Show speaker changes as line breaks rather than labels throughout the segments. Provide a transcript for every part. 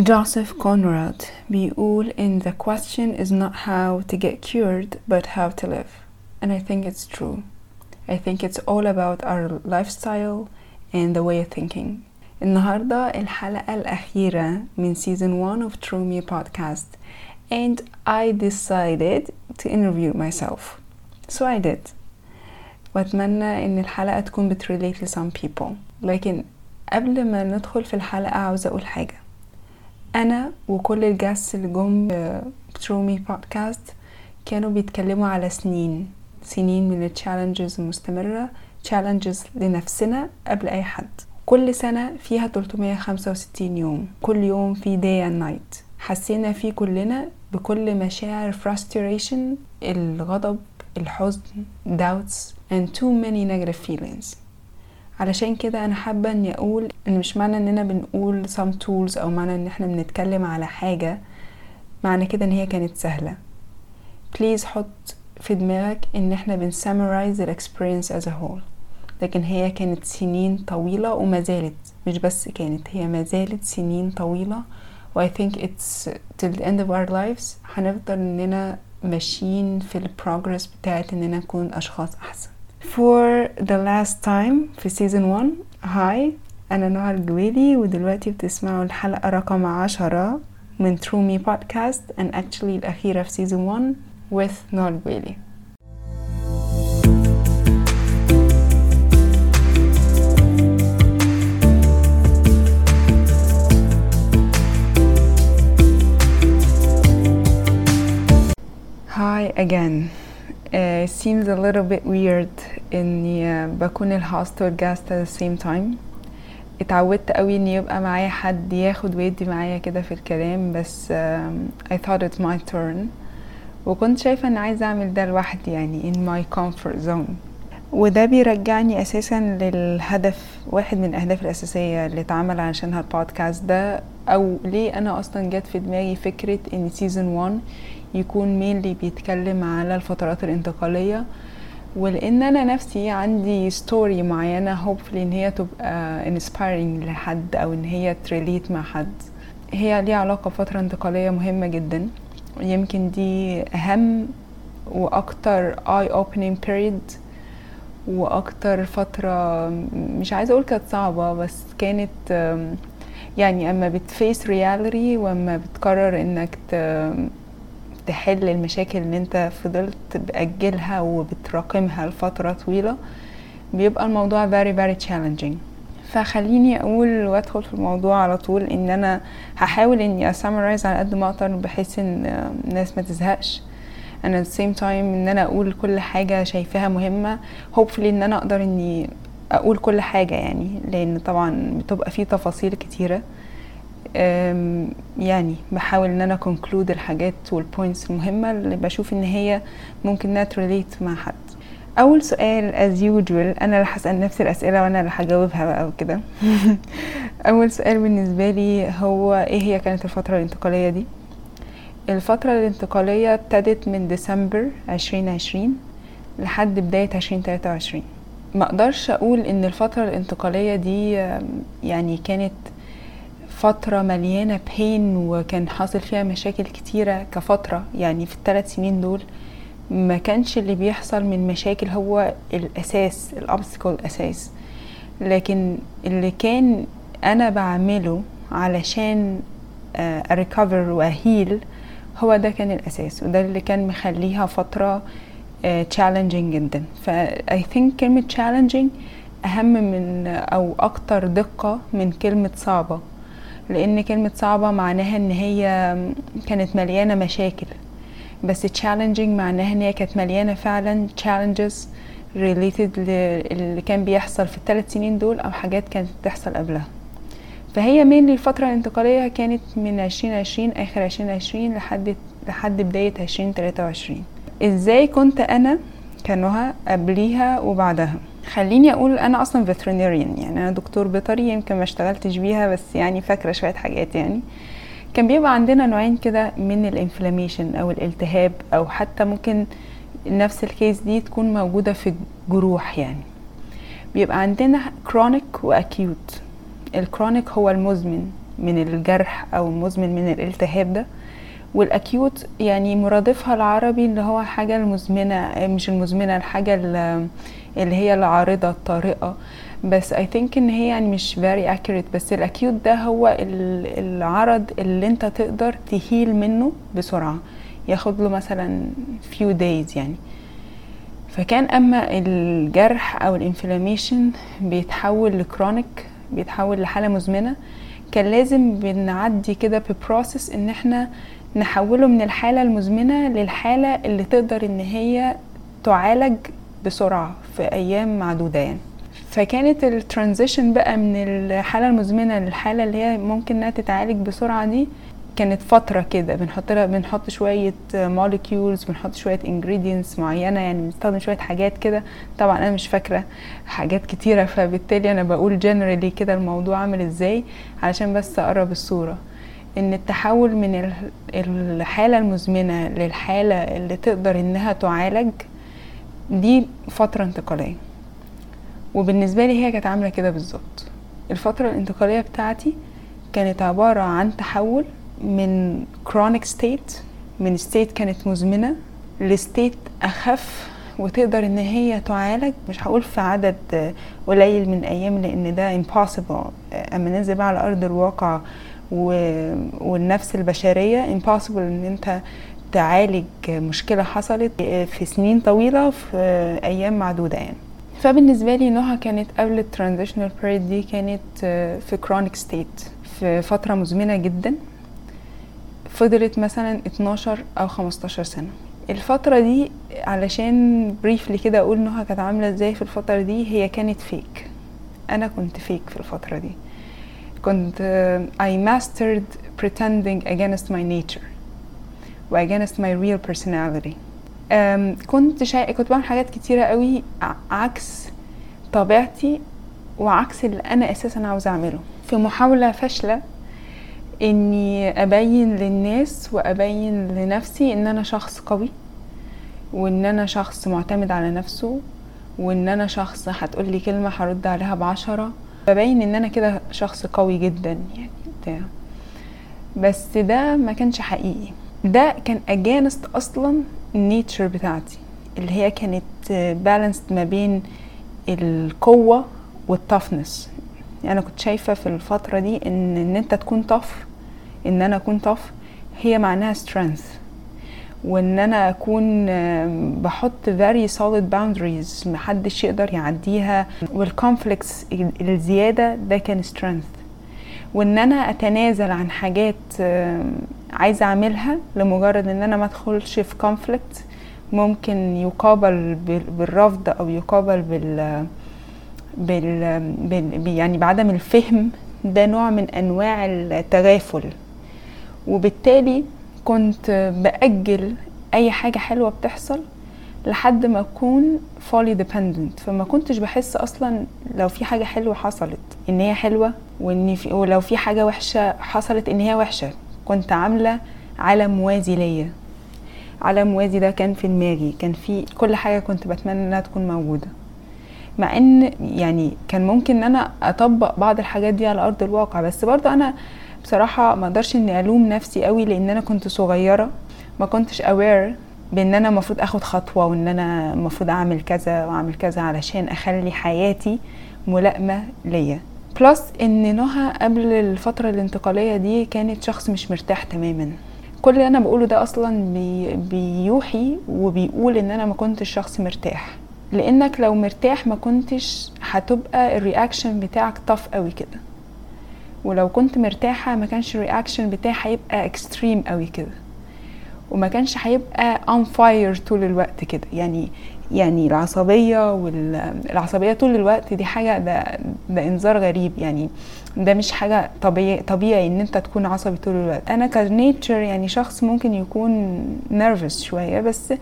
Joseph Conrad بيقول in the question is not how to get cured but how to live and I think it's true I think it's all about our lifestyle and the way of thinking النهاردة الحلقة الأخيرة من season 1 of True Me podcast and I decided to interview myself so I did وأتمنى إن الحلقة تكون بتريليت ل some people لكن قبل ما ندخل في الحلقة عاوزة أقول حاجة أنا وكل الجاس اللي جم through my podcast كانوا بيتكلموا على سنين سنين من ال challenges المستمرة challenges لنفسنا قبل أي حد. كل سنة فيها 365 يوم. كل يوم في day and night. حسينا فيه كلنا بكل مشاعر frustration الغضب الحزن doubts and too many negative feelings. علشان كده أنا حابة إني أقول إن مش معنى إننا بنقول some tools أو معنى إن إحنا بنتكلم على حاجة معنى كده إن هي كانت سهلة. Please حط في دماغك إن إحنا بن summarize the experience as a whole. لكن هي كانت سنين طويلة وما زالت مش بس كانت هي ما زالت سنين طويلة. و I think it's till the end of our lives هنفضل إننا ماشيين في البروجرس بتاعت إننا نكون أشخاص أحسن. For the last time في season 1 هاي أنا نهى الجويلي ودلوقتي بتسمعوا الحلقة رقم عشرة من True Me podcast and actually الأخيرة في season 1 with نهى الجويلي Hi again. Uh, it seems a little bit weird اني بكون ال host وال guest at the same time. اتعودت قوي إن يبقى معايا حد ياخد ويدي معايا كده في الكلام بس um, I thought it's my turn. وكنت شايفة ان عايزة أعمل ده لوحدي يعني in my comfort zone. وده بيرجعني أساسا للهدف واحد من الأهداف الأساسية اللي اتعمل عشانها البودكاست ده. أو ليه أنا أصلا جت في دماغي فكرة إن season 1 يكون mainly بيتكلم على الفترات الانتقالية. ولأن أنا نفسي عندي story معينة hopefully إن هي تبقى inspiring لحد أو إن هي ت relate مع حد. هي ليها علاقة بفترة انتقالية مهمة جدا. يمكن دي أهم وأكتر eye opening period وأكتر فترة مش عايزة أقول كانت صعبة بس كانت يعني أما بتفيس رياليتي وأما بتقرر إنك تحل المشاكل اللي انت فضلت بأجلها وبتراكمها لفترة طويلة بيبقى الموضوع very very challenging. فخليني أقول وأدخل في الموضوع على طول إن أنا هحاول إني أسامرايز على قد ما أقدر بحيث إن الناس ما تزهقش. أنا at the same time إن أنا أقول كل حاجة شايفاها مهمة hopefully إن أنا أقدر إني أقول كل حاجة يعني لأن طبعا بتبقى فيه تفاصيل كتيرة. يعني بحاول إن أنا conclude الحاجات وال points المهمة اللي بشوف إن هي ممكن إنها ت relate مع حد. أول سؤال as usual أنا اللي هسال نفسي الأسئلة وأنا اللي هجاوبها بقى وكده. أول سؤال بالنسبة لي هو إيه هي كانت الفترة الانتقالية دي؟ الفترة الانتقالية ابتدت من ديسمبر 2020 لحد بداية 2023 ما أقدرش أقول إن الفترة الانتقالية دي يعني كانت فترة مليانة بين وكان حاصل فيها مشاكل كتيرة كفترة يعني في الثلاث سنين دول ما كانش اللي بيحصل من مشاكل هو الأساس الأبسكل الأساس. لكن اللي كان أنا بعمله علشان أريكفر وأهيل هو ده كان الأساس وده اللي كان مخليها فترة challenging جدا. ف I think كلمة challenging أهم من أو أكتر دقة من كلمة صعبة. لأن كلمة صعبة معناها إن هي كانت مليانة مشاكل. بس challenging معناها إن هي كانت مليانة فعلا challenges related اللي كان بيحصل في الثلاث سنين دول أو حاجات كانت بتحصل قبلها. فهي main الفترة الانتقالية كانت من عشرين عشرين آخر عشرين عشرين لحد لحد بداية عشرين تلاتة وعشرين. إزاي كنت أنا ك نهى قبليها وبعدها؟ خليني أقول أنا أصلا veterinarian يعني أنا دكتور بيطري يمكن ما اشتغلتش بيها بس يعني فاكرة شوية حاجات يعني. كان بيبقى عندنا نوعين كده من ال inflammation أو الالتهاب أو حتى ممكن نفس ال case دي تكون موجودة في الجروح يعني. بيبقى عندنا chronic و acute ال chronic هو المزمن من الجرح أو مزمن من الالتهاب ده. وال acute يعني مرادفها العربي اللي هو حاجة المزمنة مش المزمنة الحاجة اللي هي العارضة الطارئة. بس I think إن هي يعني مش very accurate. بس ال acute ده هو العرض اللي أنت تقدر ت heal منه بسرعة. ياخد له مثلا few days يعني. فكان لما الجرح أو ال inflammation بيتحول ل chronic بيتحول لحالة مزمنة كان لازم بنعدي كده ب process إن إحنا نحوله من الحالة المزمنة للحالة اللي تقدر إن هي تعالج بسرعة في أيام معدودة يعني. فكانت ال transition بقى من الحالة المزمنة للحالة اللي هي ممكن إنها تتعالج بسرعة دي كانت فترة كده. بنحط لها بنحط شوية molecules بنحط شوية ingredients معينة يعني بنستخدم شوية حاجات كده. طبعا أنا مش فاكرة حاجات كتيرة فبالتالي أنا بقول generally كده الموضوع عامل إزاي علشان بس أقرب الصورة. إن التحول من الحالة المزمنة للحالة اللي تقدر إنها تعالج دي فترة انتقالية. وبالنسبة لي هي كانت عاملة كده بالظبط. الفترة الانتقالية بتاعتي كانت عبارة عن تحول من chronic state من state كانت مزمنة لستيت أخف وتقدر إن هي تعالج. مش هقول في عدد قليل من أيام لأن ده impossible. أما ننزل بقى على أرض الواقع والنفس البشرية. impossible إن أنت تعالج مشكلة حصلت في سنين طويلة في أيام معدودة يعني. فبالنسبة لي نهى كانت قبل ال transitional period دي كانت في chronic state في فترة مزمنة جدا. فضلت مثلا 12 أو 15 سنة. الفترة دي علشان briefly كده أقول نهى كانت عاملة إزاي في الفترة دي هي كانت fake أنا كنت fake في الفترة دي. كنت uh, I mastered pretending against my nature و against my real personality. um, كنت شا... كنت بعمل حاجات كتيرة قوي عكس طبيعتي وعكس اللي أنا أساسا عاوزة أعمله. في محاولة فاشلة إني أبين للناس وأبين لنفسي إن أنا شخص قوي وإن أنا شخص معتمد على نفسه وإن أنا شخص هتقولي كلمة هرد عليها بعشرة ببين إن أنا كده شخص قوي جدا يعني بتاع. بس ده ما كانش حقيقي. ده كان اجانست أصلا النيتشر بتاعتي اللي هي كانت بالانسد ما بين القوة والتفنس يعني أنا كنت شايفة في الفترة دي إن إن أنت تكون طف إن أنا أكون طف هي معناها strength. وإن أنا أكون بحط very solid boundaries محدش يقدر يعديها. والconflicts الزيادة ده كان strength. وإن أنا أتنازل عن حاجات عايزة أعملها لمجرد إن أنا ما أدخلش في conflict ممكن يقابل بالرفض أو يقابل بال بال, بال... يعني بعدم الفهم ده نوع من أنواع التغافل. وبالتالي كنت بأجل أي حاجة حلوة بتحصل لحد ما أكون fully dependent. فما كنتش بحس أصلا لو في حاجة حلوة حصلت إن هي حلوة وإن في ولو في حاجة وحشة حصلت إن هي وحشة. كنت عاملة عالم موازي ليا. عالم موازي ده كان في دماغي. كان في كل حاجة كنت بتمنى إنها تكون موجودة. مع إن يعني كان ممكن إن أنا أطبق بعض الحاجات دي على أرض الواقع. بس برضه أنا بصراحة ما أقدرش اني ألوم نفسي قوي لأن أنا كنت صغيرة. ما كنتش aware بأن أنا المفروض آخد خطوة وإن أنا المفروض أعمل كذا وأعمل كذا علشان أخلي حياتي ملائمة ليا. plus إن نهى قبل الفترة الانتقالية دي كانت شخص مش مرتاح تماما. كل اللي أنا بقوله ده أصلا بي بيوحي وبيقول إن أنا ما كنتش شخص مرتاح. لأنك لو مرتاح ما كنتش هتبقى ال reaction بتاعك tough قوي كده. ولو كنت مرتاحة ما كانش ال reaction بتاعي هيبقى extreme قوي كده. وما كانش هيبقى on fire طول الوقت كده. يعني يعني العصبية والعصبية طول الوقت دي حاجة ده ده إنذار غريب. يعني ده مش حاجة طبيعي طبيعي إن أنت تكون عصبي طول الوقت. أنا ك nature يعني شخص ممكن يكون nervous شوية بس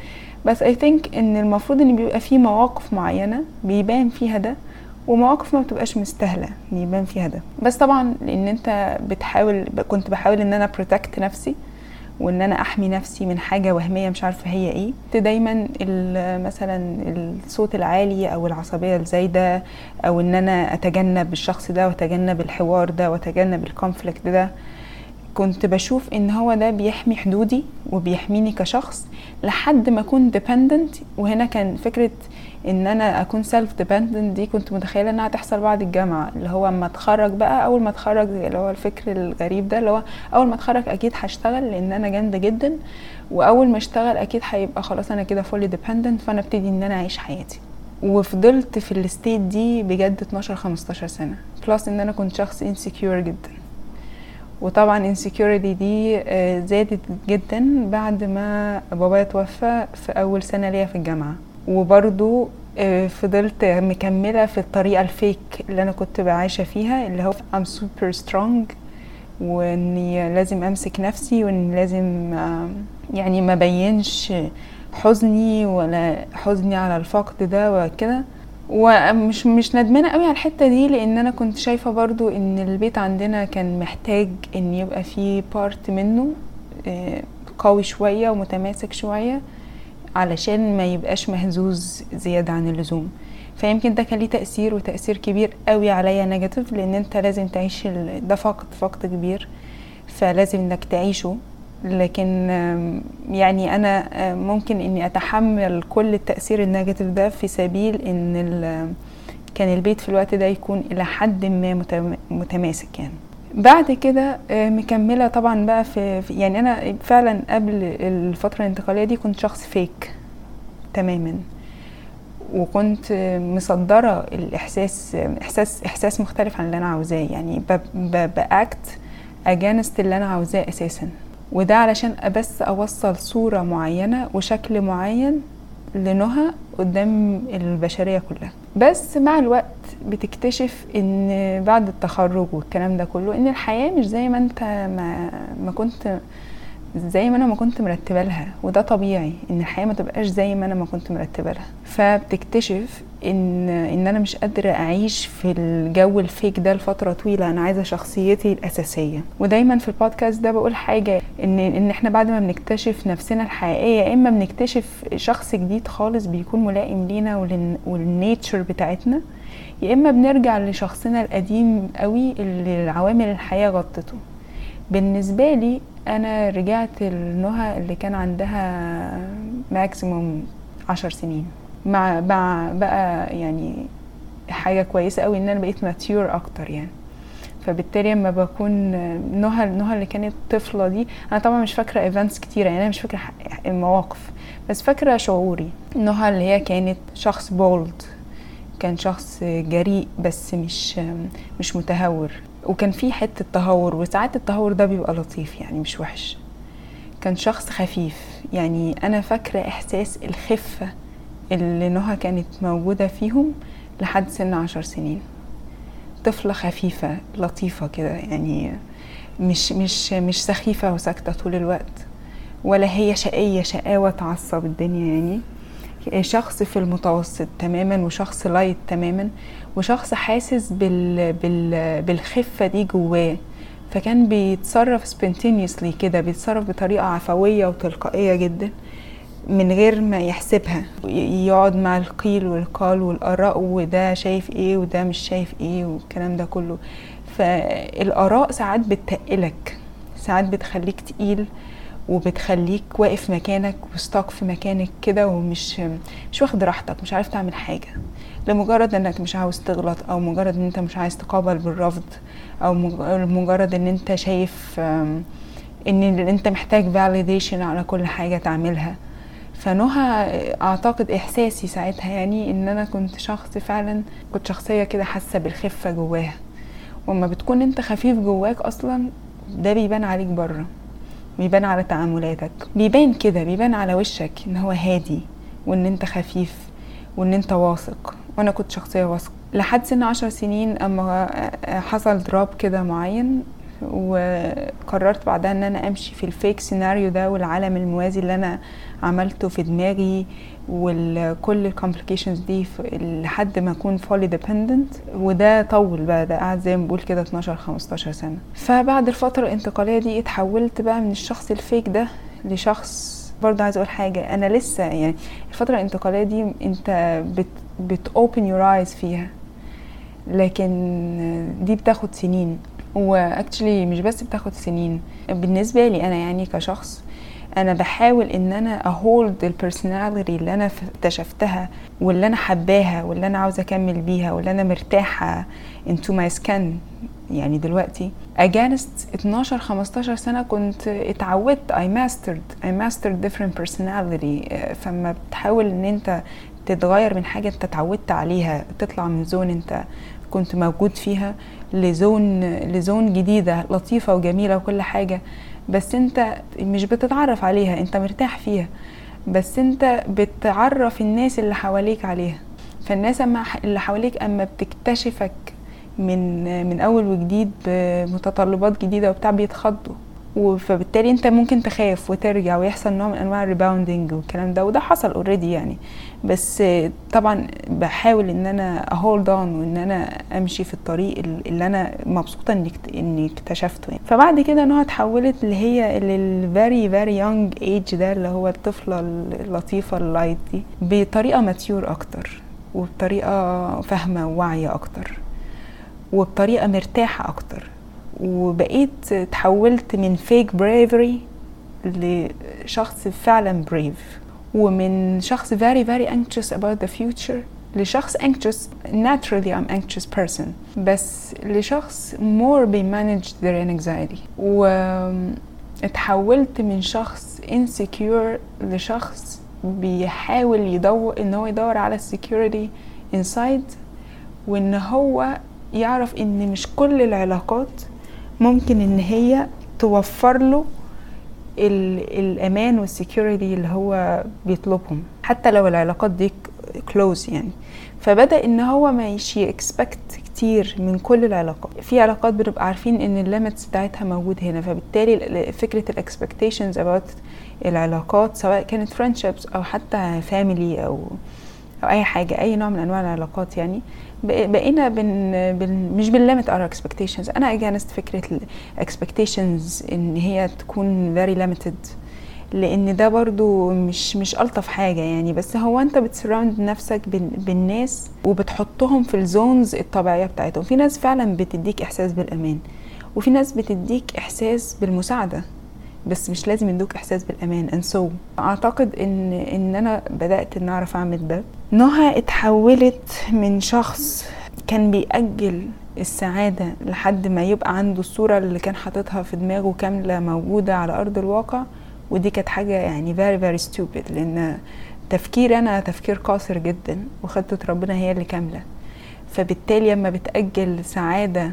بس I think إن المفروض إن بيبقى في مواقف معينة بيبان فيها ده ومواقف ما بتبقاش مستاهلة ان يبان فيها ده. بس طبعا لأن أنت بتحاول كنت بحاول إن أنا protect نفسي وإن أنا أحمي نفسي من حاجة وهمية مش عارفة هي إيه. دايما مثلا الصوت العالي أو العصبية الزايدة أو إن أنا أتجنب الشخص ده وأتجنب الحوار ده وأتجنب ال conflict ده كنت بشوف إن هو ده بيحمي حدودي وبيحميني كشخص لحد ما أكون dependent وهنا كان فكرة إن أنا أكون self dependent دي كنت متخيلة إنها تحصل بعد الجامعة اللي هو أما أتخرج بقى أول ما أتخرج اللي هو الفكر الغريب ده اللي هو أول ما أتخرج أكيد هشتغل لأن أنا جامدة جدا وأول ما أشتغل أكيد هيبقى خلاص أنا كده fully dependent فأنا أبتدي إن أنا أعيش حياتي. وفضلت في ال state دي بجد 12 15 سنة plus إن أنا كنت شخص insecure جدا. وطبعا insecurity دي آه، زادت جدا بعد ما بابايا توفى في أول سنة ليا في الجامعة. وبرضو آه، فضلت مكملة في الطريقة الفيك اللي أنا كنت بعيشة فيها اللي هو I'm super strong وإني لازم أمسك نفسي وإن لازم يعني ما بينش حزني ولا حزني على الفقد ده وكده. ومش مش ندمانة قوي على الحتة دي لأن أنا كنت شايفة برضو إن البيت عندنا كان محتاج إن يبقى فيه بارت منه آه، قوي شوية ومتماسك شوية. علشان ما يبقاش مهزوز زيادة عن اللزوم. فيمكن ده كان ليه تأثير وتأثير كبير قوي عليا negative لأن أنت لازم تعيش ده فقد فقد كبير فلازم إنك تعيشه. لكن يعني أنا ممكن إني أتحمل كل التأثير ال negative ده في سبيل إن كان البيت في الوقت ده يكون إلى حد ما متماسك يعني. بعد كده آه، مكملة طبعا بقى في يعني أنا فعلا قبل الفترة الانتقالية دي كنت شخص فيك تماما. وكنت مصدرة الإحساس إحساس إحساس مختلف عن اللي أنا عاوزاه. يعني بأكت اجانست اللي أنا عاوزاه أساسا. وده علشان بس أوصل صورة معينة وشكل معين لنهى قدام البشرية كلها. بس مع الوقت بتكتشف إن بعد التخرج والكلام ده كله إن الحياة مش زي ما أنت ما, ما كنت زي ما أنا ما كنت مرتبة لها وده طبيعي إن الحياة ما تبقاش زي ما أنا ما كنت مرتبة لها. فبتكتشف إن إن أنا مش قادرة أعيش في الجو الفيك ده لفترة طويلة أنا عايزة شخصيتي الأساسية. ودايما في البودكاست ده بقول حاجة إن إن إحنا بعد ما بنكتشف نفسنا الحقيقية إما بنكتشف شخص جديد خالص بيكون ملائم لينا وال nature بتاعتنا يا إما بنرجع لشخصنا القديم قوي اللي العوامل الحياة غطته. بالنسبة لي أنا رجعت لنهى اللي كان عندها maximum عشر سنين. مع بقى يعني حاجة كويسة قوي إن أنا بقيت mature أكتر يعني. فبالتالي لما بكون نهى نهى اللي كانت طفلة دي أنا طبعا مش فاكرة events كتيرة يعني أنا مش فاكرة المواقف بس فاكرة شعوري. نهى اللي هي كانت شخص بولد كان شخص جريء بس مش مش متهور. وكان في حتة تهور وساعات التهور ده بيبقى لطيف يعني مش وحش. كان شخص خفيف. يعني أنا فاكرة إحساس الخفة اللي نهى كانت موجودة فيهم لحد سن عشر سنين. طفلة خفيفة لطيفة كده يعني مش مش مش سخيفة وساكتة طول الوقت ولا هي شقية شقاوة تعصب الدنيا يعني. شخص في المتوسط تماما وشخص لايت تماما. وشخص حاسس بال بال بالخفة دي جواه فكان بيتصرف سبنتينيوسلي كده بيتصرف بطريقة عفوية وتلقائية جدا من غير ما يحسبها. يقعد مع القيل والقال والآراء وده شايف إيه وده مش شايف إيه والكلام ده كله. فالآراء ساعات بتقلك ساعات بتخليك تقيل. وبتخليك واقف مكانك وستاك في مكانك كده ومش مش واخد راحتك مش عارف تعمل حاجة. لمجرد إنك مش عاوز تغلط أو مجرد إن أنت مش عايز تقابل بالرفض أو مجرد إن أنت شايف إن أنت محتاج validation على كل حاجة تعملها. فنهى أعتقد إحساسي ساعتها يعني إن أنا كنت شخص فعلا كنت شخصية كده حاسة بالخفة جواها. وما بتكون أنت خفيف جواك أصلا ده بيبان عليك بره. بيبان على تعاملاتك بيبان كده بيبان على وشك إن هو هادي وإن أنت خفيف وإن أنت واثق. وأنا كنت شخصية واثقة. لحد سن عشر سنين أما حصل دروب كده معين وقررت بعدها إن أنا أمشي في الفيك سيناريو ده والعالم الموازي اللي أنا عملته في دماغي وكل ال complications دي لحد ما أكون fully dependent وده طول بقى ده قعد زي ما بقول كده 12 15 سنة. فبعد الفترة الانتقالية دي اتحولت بقى من الشخص ال fake ده لشخص برضه عايزه أقول حاجة أنا لسه يعني الفترة الانتقالية دي أنت بت بت open your eyes فيها. لكن دي بتاخد سنين. و actually مش بس بتاخد سنين. بالنسبة لي أنا يعني كشخص أنا بحاول إن أنا اهولد البرسوناليتي اللي أنا اكتشفتها واللي أنا حباها واللي أنا عاوزة أكمل بيها واللي أنا مرتاحة into my skin. يعني دلوقتي against 12 15 سنة كنت اتعودت I mastered I mastered different personality. فما بتحاول إن أنت تتغير من حاجة أنت اتعودت عليها تطلع من زون أنت كنت موجود فيها لزون لزون جديدة لطيفة وجميلة وكل حاجة. بس انت مش بتتعرف عليها انت مرتاح فيها. بس انت بتعرف الناس اللي حواليك عليها. فالناس أما اللي حواليك أما بتكتشفك من من أول وجديد بمتطلبات جديدة وبتاع بيتخضوا. فبالتالي انت ممكن تخاف وترجع ويحصل نوع من أنواع ال rebounding والكلام ده وده حصل already يعني بس طبعا بحاول إن أنا a hold on وإن أنا أمشي في الطريق اللي أنا مبسوطة إني إني اكتشفته يعني. فبعد كده نوع اتحولت اللي هي لل very very young age ده اللي هو الطفلة اللطيفة ال light دي بطريقة mature أكتر وبطريقة فاهمة وواعية أكتر وبطريقة مرتاحة أكتر وبقيت تحولت من fake bravery لشخص فعلا brave ومن شخص very very anxious about the future لشخص anxious. Naturally I'm anxious person. بس لشخص more be manage their anxiety. واتحولت من شخص insecure لشخص بيحاول يدور إن هو يدور على ال security inside. وإن هو يعرف إن مش كل العلاقات ممكن إن هي توفر له الأمان وال security اللي هو بيطلبهم حتى لو العلاقات دي close يعني. فبدأ إن هو ما ي expect كتير من كل العلاقات. في علاقات بنبقى عارفين إن ال limits بتاعتها موجود هنا فبالتالي فكرة ال expectations about العلاقات سواء كانت friendships أو حتى family أو أو أي حاجة أي نوع من أنواع العلاقات يعني بقينا بن, بن مش بن limit our expectations أنا against فكرة ال expectations إن هي تكون very limited لأن ده برضو مش مش ألطف حاجة يعني. بس هو أنت بتسراوند نفسك بالناس وبتحطهم في الزونز الطبيعية بتاعتهم. في ناس فعلا بتديك إحساس بالأمان وفي ناس بتديك إحساس بالمساعدة. بس مش لازم يدوك إحساس بالأمان. And so أعتقد إن إن أنا بدأت إن أعرف أعمل ده. نهى اتحولت من شخص كان بيأجل السعادة لحد ما يبقى عنده الصورة اللي كان حاططها في دماغه كاملة موجودة على أرض الواقع ودي كانت حاجة يعني very very stupid لأن تفكير أنا تفكير قاصر جدا وخطة ربنا هي اللي كاملة. فبالتالي لما بتأجل سعادة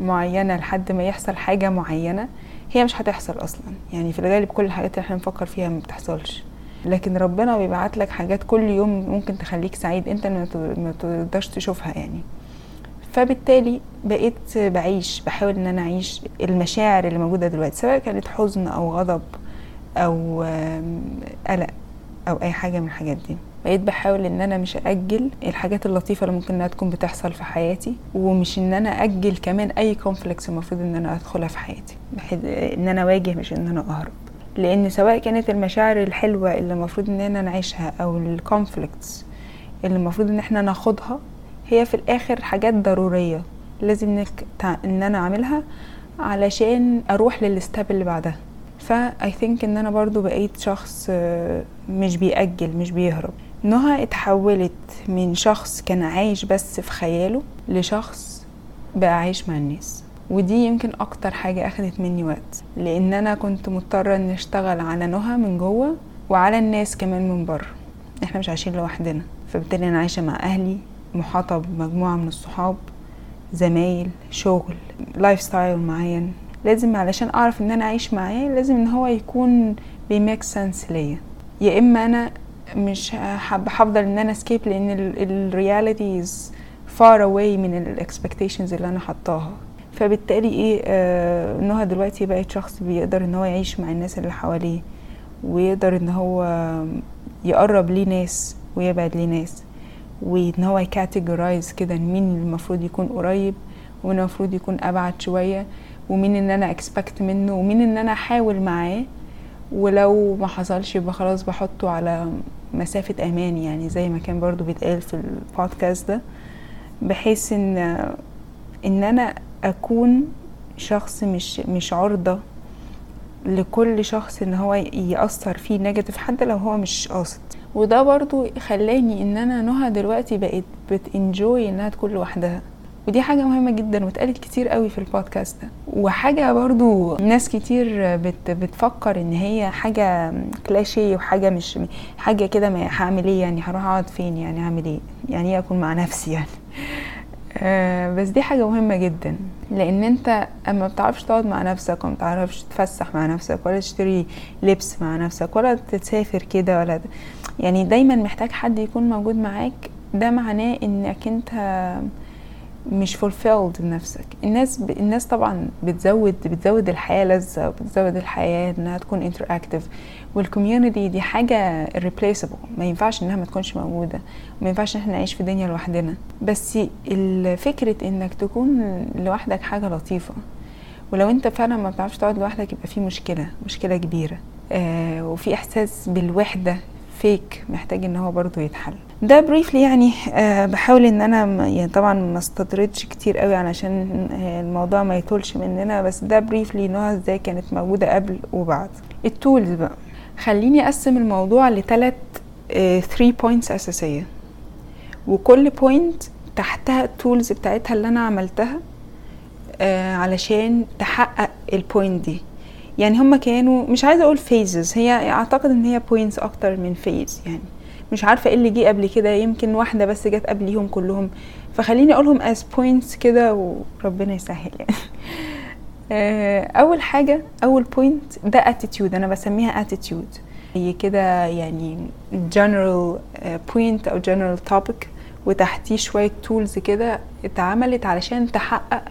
معينة لحد ما يحصل حاجة معينة هي مش هتحصل أصلا. يعني في الغالب كل الحاجات اللي إحنا بنفكر فيها ما بتحصلش. لكن ربنا بيبعت لك حاجات كل يوم ممكن تخليك سعيد انت ما تقدرش تشوفها يعني. فبالتالي بقيت بعيش بحاول إن أنا أعيش المشاعر اللي موجودة دلوقتي سواء كانت حزن أو غضب أو قلق أو أي حاجة من الحاجات دي. بقيت بحاول إن أنا مش أجل الحاجات اللطيفة اللي ممكن إنها تكون بتحصل في حياتي ومش إن أنا أجل كمان أي conflicts المفروض إن أنا أدخلها في حياتي بحيث إن أنا أواجه مش إن أنا أهرب. لأن سواء كانت المشاعر الحلوة اللي المفروض إن أنا نعيشها أو ال conflicts اللي المفروض إن إحنا ناخدها هي في الآخر حاجات ضرورية لازم نك... إن أنا أعملها علشان أروح للستاب اللي بعدها. فا ثينك إن أنا برضو بقيت شخص مش بيأجل مش بيهرب. نهى اتحولت من شخص كان عايش بس في خياله لشخص بقى عايش مع الناس. ودي يمكن أكتر حاجة أخدت مني وقت لأن أنا كنت مضطرة ان أشتغل على نهى من جوه وعلى الناس كمان من بره. إحنا مش عايشين لوحدنا فبالتالي أنا عايشة مع أهلي محاطة بمجموعة من الصحاب زمايل شغل lifestyle معين. لازم علشان أعرف إن أنا أعيش معاه لازم إن هو يكون بي make sense ليا. يا إما أنا مش هفضل إن أنا escape لأن ال reality is far away من ال expectations اللي أنا حطاها فبالتالي إيه آه نهى دلوقتي بقت شخص بيقدر إن هو يعيش مع الناس اللي حواليه ويقدر إن هو يقرب ليه ناس ويبعد ليه ناس وإن هو ي categorize كده مين المفروض يكون قريب ومين المفروض يكون أبعد شوية ومين ان أنا expect منه ومين ان أنا أحاول معاه. ولو ما حصلش يبقى خلاص بحطه على مسافة أمان يعني زي ما كان برضو بيتقال في البودكاست ده بحيث إن إن أنا أكون شخص مش مش عرضة لكل شخص إن هو يأثر فيه negative حتى لو هو مش قاصد. وده برضو خلاني إن أنا نهى دلوقتي بقت بتنجوي إنها تكون لوحدها. ودي حاجة مهمة جدا واتقالت كتير قوي في البودكاست ده. وحاجة برضو ناس كتير بت بتفكر إن هي حاجة كلاشيه وحاجة مش حاجة كده هعمل إيه يعني؟ هروح أقعد فين يعني؟ هعمل إيه؟ يعني إيه أكون مع نفسي يعني؟ آه بس دي حاجة مهمة جدا لأن أنت أما بتعرفش تقعد مع نفسك وما بتعرفش تتفسح مع نفسك ولا تشتري لبس مع نفسك ولا تسافر كده ولا يعني دايما محتاج حد يكون موجود معاك. ده معناه إنك أنت مش fulfilled بنفسك. الناس ب... الناس طبعا بتزود بتزود الحياة لذة وبتزود الحياة إنها تكون interactive وال community دي حاجة irreplaceable. ما ينفعش إنها ما تكونش موجودة. ما ينفعش إن إحنا نعيش في دنيا لوحدنا. بس فكرة إنك تكون لوحدك حاجة لطيفة. ولو أنت فعلا ما بتعرفش تقعد لوحدك يبقى في مشكلة مشكلة كبيرة. آه وفي إحساس بالوحدة فيك محتاج إن هو برضو يتحل. ده briefly يعني أه بحاول إن أنا يعني طبعا ما استطردش كتير قوي علشان الموضوع ما يطولش مننا. بس ده briefly نوع إزاي كانت موجودة قبل وبعد. ال tools بقى. خليني أقسم الموضوع لثلاث 3 points أساسية. وكل point تحتها ال tools بتاعتها اللي أنا عملتها أه علشان تحقق ال point دي. يعني هما كانوا مش عايزة أقول phases هي أعتقد إن هي points أكتر من phase يعني. مش عارفة إيه اللي جه قبل كده يمكن واحدة بس جت قبليهم كلهم. فخليني أقولهم as points كده وربنا يسهل يعني. أول حاجة أول point ده attitude أنا بسميها attitude هي كده يعني general point أو general topic وتحتيه شوية tools كده اتعملت علشان تحقق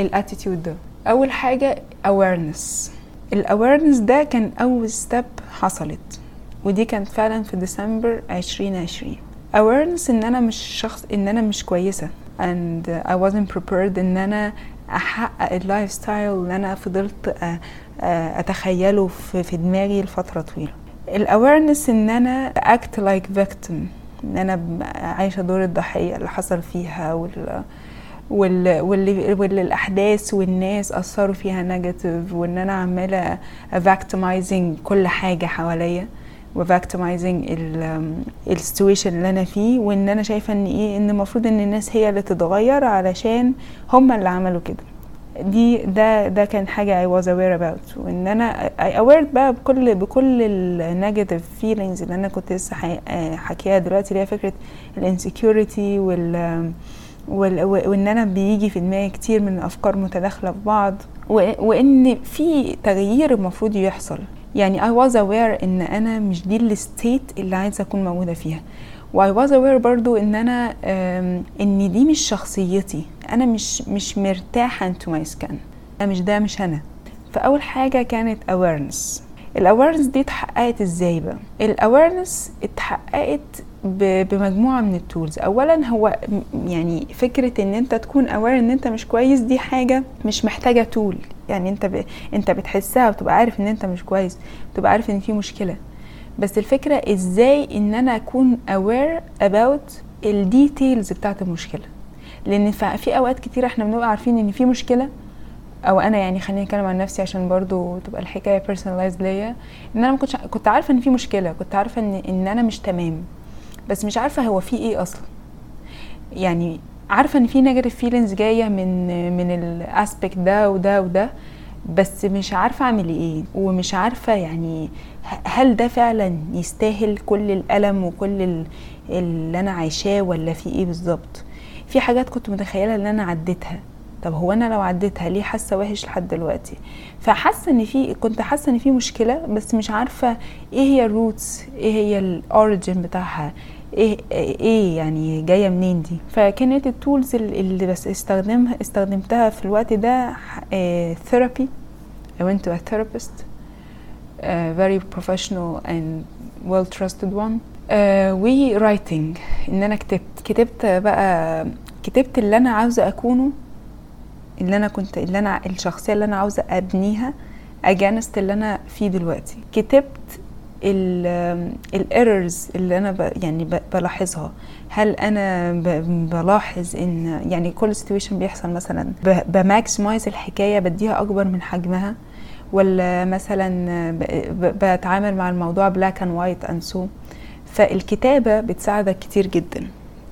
ال attitude ده. أول حاجة awareness. ال awareness ده كان أول step حصلت ودي كانت فعلا في ديسمبر 2020 awareness إن أنا مش شخص إن أنا مش كويسة and I wasn't prepared إن أنا أحقق ال lifestyle اللي أنا فضلت أتخيله في دماغي لفترة طويلة. ال awareness إن أنا act like victim إن أنا عايشة دور الضحية اللي حصل فيها وال واللي, واللي, الأحداث والناس أثروا فيها negative وإن أنا عمالة victimizing كل حاجة حواليا. و victimizing ال situation اللي أنا فيه وإن أنا شايفة إن إيه إن المفروض إن الناس هي اللي تتغير علشان هم اللي عملوا كده. دي ده ده كان حاجة I was aware about. وإن أنا I aware بقى بكل بكل ال negative feelings اللي أنا كنت لسه حكيها دلوقتي اللي هي فكرة ال insecurity وال وإن أنا بيجي في دماغي كتير من الافكار متداخلة في بعض. وإن في تغيير المفروض يحصل. يعني I was aware إن أنا مش دي ال state اللي عايزة أكون موجودة فيها. و I was aware برضو إن أنا إن دي مش شخصيتي. أنا مش مش مرتاحة into my skin. أنا مش ده مش أنا. فأول حاجة كانت awareness. ال awareness دي اتحققت إزاي بقى؟ ال awareness اتحققت بمجموعة من ال tools اولا هو يعني فكرة إن أنت تكون aware إن أنت مش كويس دي حاجة مش محتاجة tool يعني أنت ب... أنت بتحسها وتبقى عارف إن أنت مش كويس بتبقى عارف إن في مشكلة. بس الفكرة إزاي إن أنا أكون aware about ال details بتاعت المشكلة؟ لأن في أوقات كتير إحنا بنبقى عارفين إن في مشكلة أو أنا يعني خليني أتكلم عن نفسي عشان برضو تبقى الحكاية personalized ليا. إن أنا ما كنتش كنت عارفة إن في مشكلة كنت عارفة إن إن أنا مش تمام بس مش عارفة هو في إيه أصلا. يعني عارفة إن في negative feelings جاية من من ال aspect ده وده وده بس مش عارفة أعمل إيه ومش عارفة يعني هل ده فعلا يستاهل كل الألم وكل اللي أنا عايشاه ولا في إيه بالظبط. في حاجات كنت متخيلة إن أنا عديتها. طب هو أنا لو عديتها ليه حاسة وحش لحد دلوقتي؟ فحاسة إن في كنت حاسة إن في مشكلة بس مش عارفة إيه هي ال roots إيه هي ال origin بتاعها إيه إيه يعني جاية منين دي؟ فكانت ال tools اللي بس استخدمها استخدمتها في الوقت ده therapy I went to a therapist a very professional and well trusted one و writing إن أنا كتبت كتبت بقى كتبت اللي أنا عاوزة أكونه اللي أنا كنت اللي أنا الشخصية اللي أنا عاوزة أبنيها against اللي أنا فيه دلوقتي. كتبت ال errors اللي أنا يعني بلاحظها. هل أنا بلاحظ إن يعني كل situation بيحصل مثلا ب maximize الحكاية بديها أكبر من حجمها؟ ولا مثلا بتعامل مع الموضوع black and white and so فالكتابة بتساعدك كتير جدا.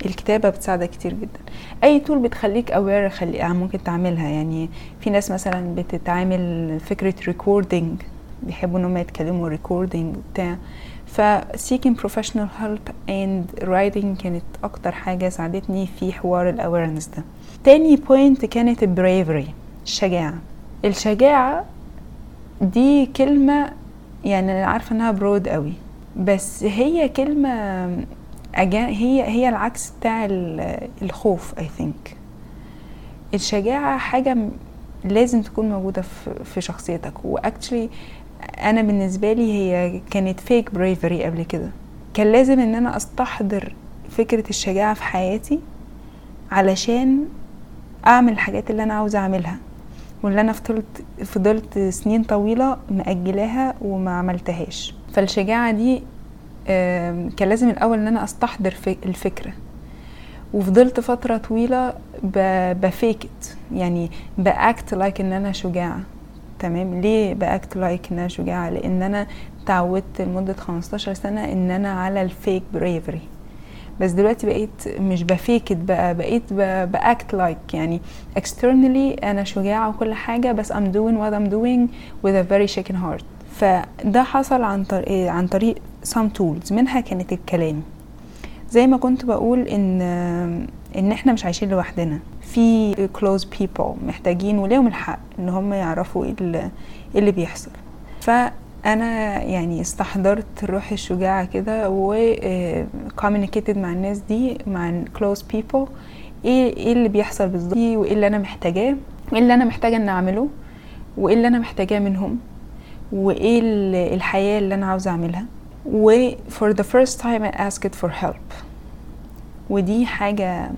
الكتابة بتساعدك كتير جدا. أي tool بتخليك aware خلي يعني ممكن تعملها. يعني في ناس مثلا بتتعامل فكرة recording بيحبوا ان هم يتكلموا recording وبتاع. ف seeking professional help and writing كانت أكتر حاجة ساعدتني في حوار ال awareness ده. تاني point كانت ال bravery الشجاعة. الشجاعة دي كلمة يعني أنا عارفة إنها broad قوي بس هي كلمة هي هي العكس بتاع الخوف I think الشجاعة حاجة لازم تكون موجودة في شخصيتك. و actually أنا بالنسبة لي هي كانت fake bravery قبل كده. كان لازم إن أنا أستحضر فكرة الشجاعة في حياتي علشان أعمل الحاجات اللي أنا عاوزة أعملها. واللي أنا فضلت فضلت سنين طويلة مأجلاها وما عملتهاش. فالشجاعة دي كان لازم الأول إن أنا أستحضر الفكرة. وفضلت فترة طويلة ب fake it يعني ب act like إن أنا شجاعة. تمام؟ ليه ب act like إن أنا شجاعة؟ لأن أنا تعودت لمدة 15 سنة إن أنا على ال fake bravery بس دلوقتي بقيت مش ب fake it بقى بقيت ب act like يعني externally أنا شجاعة وكل حاجة بس I'm doing what I'm doing with a very shaken heart. فده حصل عن طريق عن طريق some tools منها كانت الكلام. زي ما كنت بقول إن إن إحنا مش عايشين لوحدنا في close people محتاجين وليهم الحق إن هم يعرفوا إيه اللي بيحصل. فأنا يعني استحضرت الروح الشجاعة كده و communicated مع الناس دي مع close people إيه إيه اللي بيحصل بالظبط وإيه اللي أنا محتاجاه وإيه اللي أنا محتاجة إن أعمله وإيه اللي أنا محتاجاه منهم وإيه الحياة اللي أنا عاوزة أعملها. و for the first time I asked for help. ودي حاجة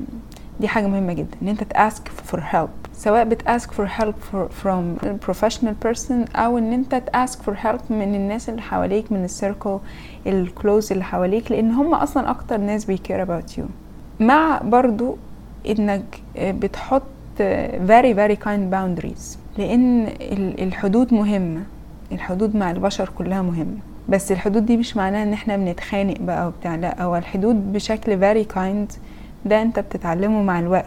دي حاجة مهمة جدا إن أنت تأسك for help. سواء بتأسك for help for, from a professional person أو إن أنت تأسك for help من الناس اللي حواليك من السيركل الكلوز اللي حواليك لأن هم أصلا أكتر ناس بيكير about you. مع برضو إنك بتحط very very kind boundaries لأن الحدود مهمة. الحدود مع البشر كلها مهمة. بس الحدود دي مش معناها إن إحنا بنتخانق بقى وبتاع لأ هو الحدود بشكل very kind ده أنت بتتعلمه مع الوقت.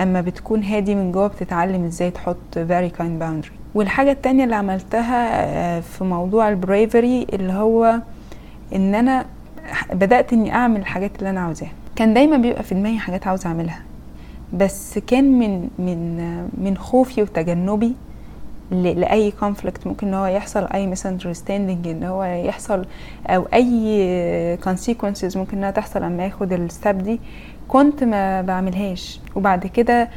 أما بتكون هادي من جوه بتتعلم إزاي تحط very kind boundary. والحاجة التانية اللي عملتها في موضوع البريفري اللي هو إن أنا بدأت إني أعمل الحاجات اللي أنا عاوزاها. كان دايما بيبقى في دماغي حاجات عاوزة أعملها بس كان من من من خوفي وتجنبي لأي conflict ممكن إن هو يحصل أي misunderstanding إن هو يحصل أو أي consequences ممكن إنها تحصل أما ياخد ال step دي. كنت ما بعملهاش. وبعد كده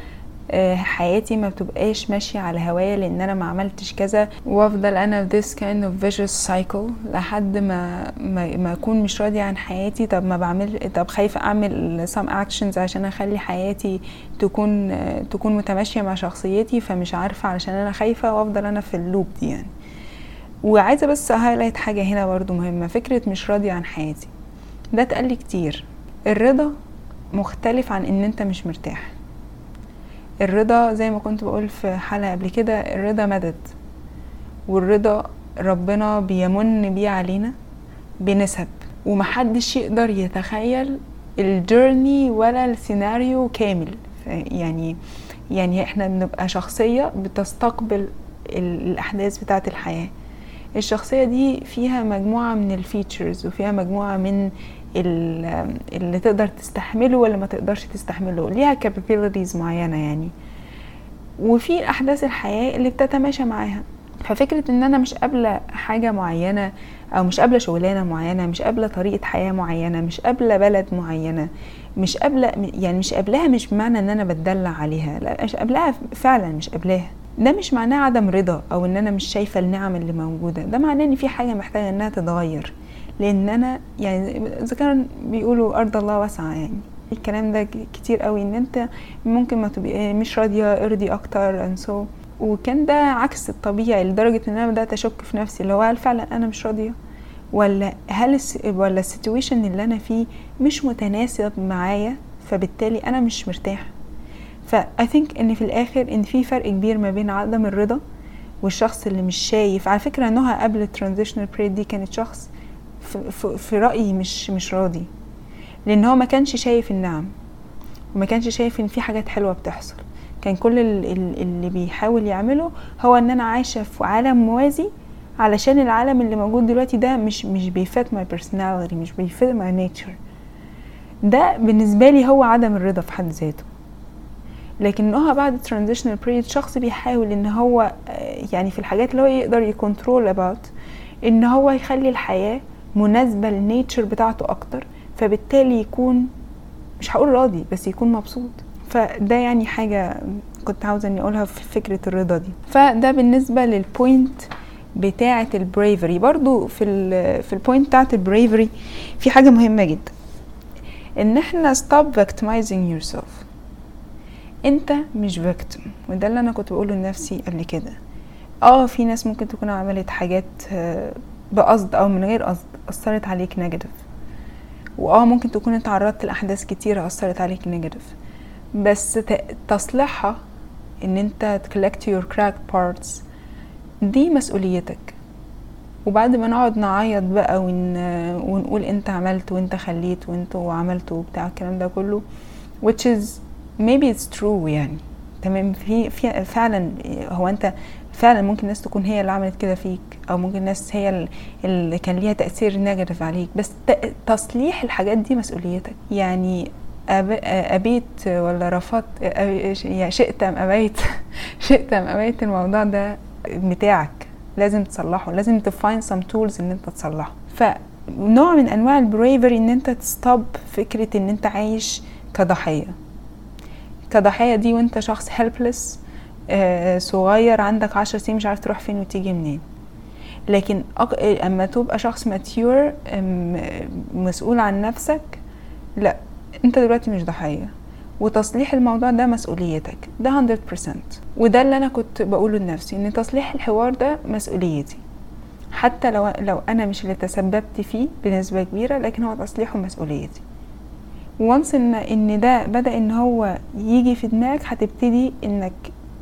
حياتي ما بتبقاش ماشية على هوايا لأن أنا ما عملتش كذا وأفضل أنا في this kind of vicious cycle لحد ما ما, ما أكون مش راضية عن حياتي. طب ما بعمل طب خايفة أعمل some actions عشان أخلي حياتي تكون تكون متماشية مع شخصيتي فمش عارفة علشان أنا خايفة وأفضل أنا في ال loop دي يعني. وعايزة بس highlight حاجة هنا برضو مهمة فكرة مش راضية عن حياتي. ده اتقال لي كتير. الرضا مختلف عن إن أنت مش مرتاح. الرضا زي ما كنت بقول في حلقة قبل كده الرضا مدد والرضا ربنا بيمن بيه علينا بنسب ومحدش يقدر يتخيل الجيرني ولا السيناريو كامل. يعني يعني إحنا بنبقى شخصية بتستقبل الأحداث بتاعة الحياة. الشخصية دي فيها مجموعة من الفيتشرز وفيها مجموعة من اللي تقدر تستحمله ولا ما تقدرش تستحمله. ليها capabilities معينة يعني. وفي أحداث الحياة اللي بتتماشى معاها. ففكرة إن أنا مش قابلة حاجة معينة أو مش قابلة شغلانة معينة مش قابلة طريقة حياة معينة مش قابلة بلد معينة مش قابلة يعني مش قابلاها مش بمعنى إن أنا بتدلع عليها. لا مش قابلاها فعلا مش قابلاها. ده مش معناه عدم رضا أو إن أنا مش شايفة النعم اللي موجودة. ده معناه إن في حاجة محتاجة إنها تتغير. لأن أنا يعني إذا كان بيقولوا أرض الله واسعة يعني الكلام ده كتير قوي إن أنت ممكن ما تبقى مش راضية ارضي أكتر and so. وكان ده عكس الطبيعي لدرجة إن أنا بدأت أشك في نفسي اللي هو هل فعلا أنا مش راضية؟ ولا هل. ولا ال situation اللي أنا فيه مش متناسب معايا فبالتالي أنا مش مرتاح؟ ف I think إن في الآخر إن في فرق كبير ما بين عدم الرضا والشخص اللي مش شايف. على فكرة نهى قبل ال transitional period دي كانت شخص في, رأيي مش مش راضي. لأن هو ما كانش شايف النعم. وما كانش شايف إن في حاجات حلوة بتحصل. كان كل اللي بيحاول يعمله هو إن أنا عايشة في عالم موازي علشان العالم اللي موجود دلوقتي ده مش مش بي fit my personality مش بي fit my nature ده بالنسبة لي هو عدم الرضا في حد ذاته. لكن هو بعد transitional period شخص بيحاول إن هو يعني في الحاجات اللي هو يقدر ي control about إن هو يخلي الحياة مناسبة لل nature بتاعته أكتر فبالتالي يكون مش هقول راضي بس يكون مبسوط. فده يعني حاجة كنت عاوزة إني أقولها في فكرة الرضا دي. فده بالنسبة لل point بتاعة ال bravery برضو في ال في ال point بتاعة ال bravery في حاجة مهمة جدا. إن إحنا stop victimizing yourself. أنت مش victim. وده اللي أنا كنت بقوله لنفسي قبل كده. آه في ناس ممكن تكون عملت حاجات بقصد أو من غير قصد أثرت عليك negative وآه ممكن تكون اتعرضت لأحداث كتيرة أثرت عليك negative بس تصليحها إن أنت ت collect your cracked parts دي مسؤوليتك. وبعد ما نقعد نعيط بقى ون... ونقول أنت عملت وأنت خليت وأنت وعملت وبتاع الكلام ده كله which is maybe it's true يعني. تمام؟ في, في فعلا هو أنت فعلا ممكن الناس تكون هي اللي عملت كده فيك أو ممكن الناس هي اللي كان ليها تأثير negative عليك. بس تصليح الحاجات دي مسؤوليتك. يعني أبيت ولا رفضت يعني شئت أم أبيت؟ شئت أم أبيت؟ الموضوع ده بتاعك. لازم تصلحه. لازم ت find some tools إن أنت تصلحه. فنوع من أنواع ال bravery إن أنت ت stop فكرة إن أنت عايش كضحية. كضحية دي وأنت شخص helpless صغير عندك عشر سنين مش عارف تروح فين وتيجي منين. لكن أق... أما تبقى شخص mature مسؤول عن نفسك لا أنت دلوقتي مش ضحية. وتصليح الموضوع ده مسؤوليتك ده 100% وده اللي أنا كنت بقوله لنفسي إن تصليح الحوار ده مسؤوليتي. حتى لو لو أنا مش اللي تسببت فيه بنسبة كبيرة لكن هو تصليحه مسؤوليتي. وانس ان إن ده بدأ إن هو يجي في دماغك هتبتدي إنك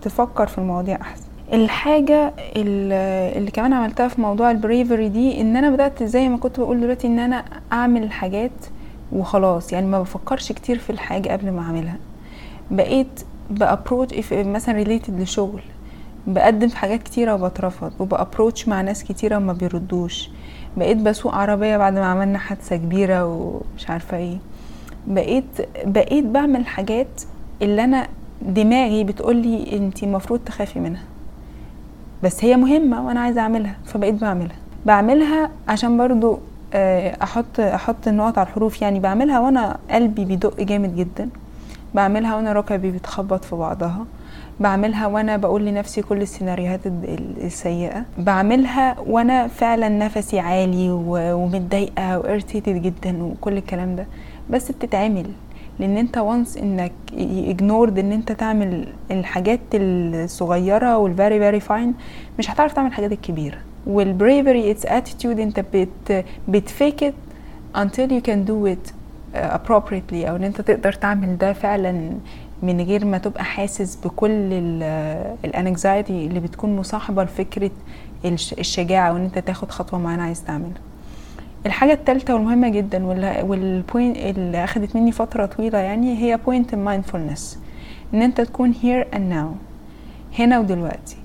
تفكر في المواضيع أحسن. الحاجة اللي كمان عملتها في موضوع ال bravery دي إن أنا بدأت زي ما كنت بقول دلوقتي إن أنا أعمل حاجات وخلاص يعني ما بفكرش كتير في الحاجة قبل ما أعملها. بقيت ب approach مثلا related لشغل بقدم في حاجات كتيرة وبترفض وب approach مع ناس كتيرة وما بيردوش. بقيت بسوق عربية بعد ما عملنا حادثة كبيرة ومش عارفة إيه. بقيت بقيت بعمل حاجات اللي أنا دماغي بتقولي انتي المفروض تخافي منها. بس هي مهمة وأنا عايزة اعملها فبقيت بعملها. بعملها عشان برضو أحط أحط النقط على الحروف. يعني بعملها وأنا قلبي بيدق جامد جدا. بعملها وأنا ركبي بيتخبط في بعضها. بعملها وأنا بقول لنفسي كل السيناريوهات السيئة. بعملها وأنا فعلا نفسي عالي ومتضايقة و irritated جدا وكل الكلام ده. بس بتتعمل. لأن انت once انك ignored ان انت تعمل الحاجات الصغيرة وال very very fine مش هتعرف تعمل الحاجات الكبيرة. وال bravery it's attitude انت بت بت fake it until you can do it appropriately أو ان انت تقدر تعمل ده فعلا من غير ما تبقى حاسس بكل ال anxiety اللي بتكون مصاحبة لفكرة الشجاعة وان انت تاخد خطوة معينة عايز تعملها. الحاجة التالتة والمهمة جدا وال point اللي أخدت مني فترة طويلة يعني هي point ال mindfulness إن أنت تكون here and now هنا ودلوقتي.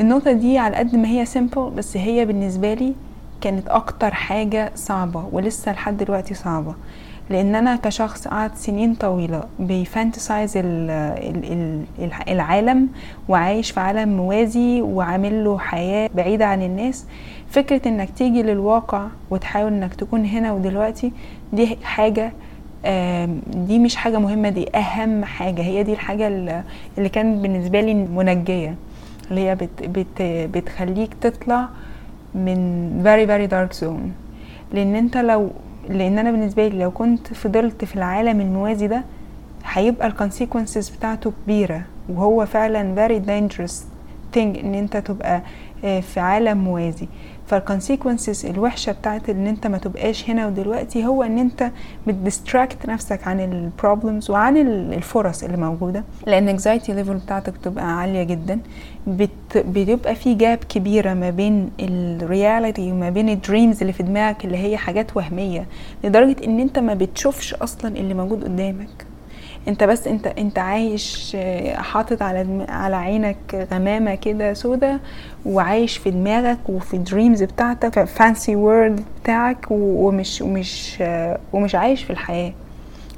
النقطة دي على قد ما هي simple بس هي بالنسبة لي كانت أكتر حاجة صعبة ولسه لحد دلوقتي صعبة. لأن أنا كشخص قعد سنين طويلة بيفانتسايز العالم وعايش في عالم موازي وعامل له حياة بعيدة عن الناس. فكرة إنك تيجي للواقع وتحاول إنك تكون هنا ودلوقتي دي حاجة دي مش حاجة مهمة دي أهم حاجة. هي دي الحاجة اللي كانت بالنسبة لي منجية اللي هي بت بت بتخليك تطلع من very very dark zone. لأن أنت لو لأن أنا بالنسبة لي لو كنت فضلت في العالم الموازي ده هيبقى ال consequences بتاعته كبيرة. وهو فعلا very dangerous thing إن أنت تبقى آه، في عالم موازي. فال consequences الوحشة بتاعت إن أنت ما تبقاش هنا ودلوقتي هو إن أنت بت distract نفسك عن ال problems وعن الفرص اللي موجودة. لأن anxiety level بتاعتك بتبقى عالية جدا. بيبقى في gap كبيرة ما بين ال reality وما بين ال dreams اللي في دماغك اللي هي حاجات وهمية. لدرجة إن أنت ما بتشوفش أصلا اللي موجود قدامك. انت بس انت انت عايش آه، حاطط على على عينك غمامة كده سودا وعايش في دماغك وفي ال dreams بتاعتك fantasy world بتاعك ومش ومش آه، ومش عايش في الحياة.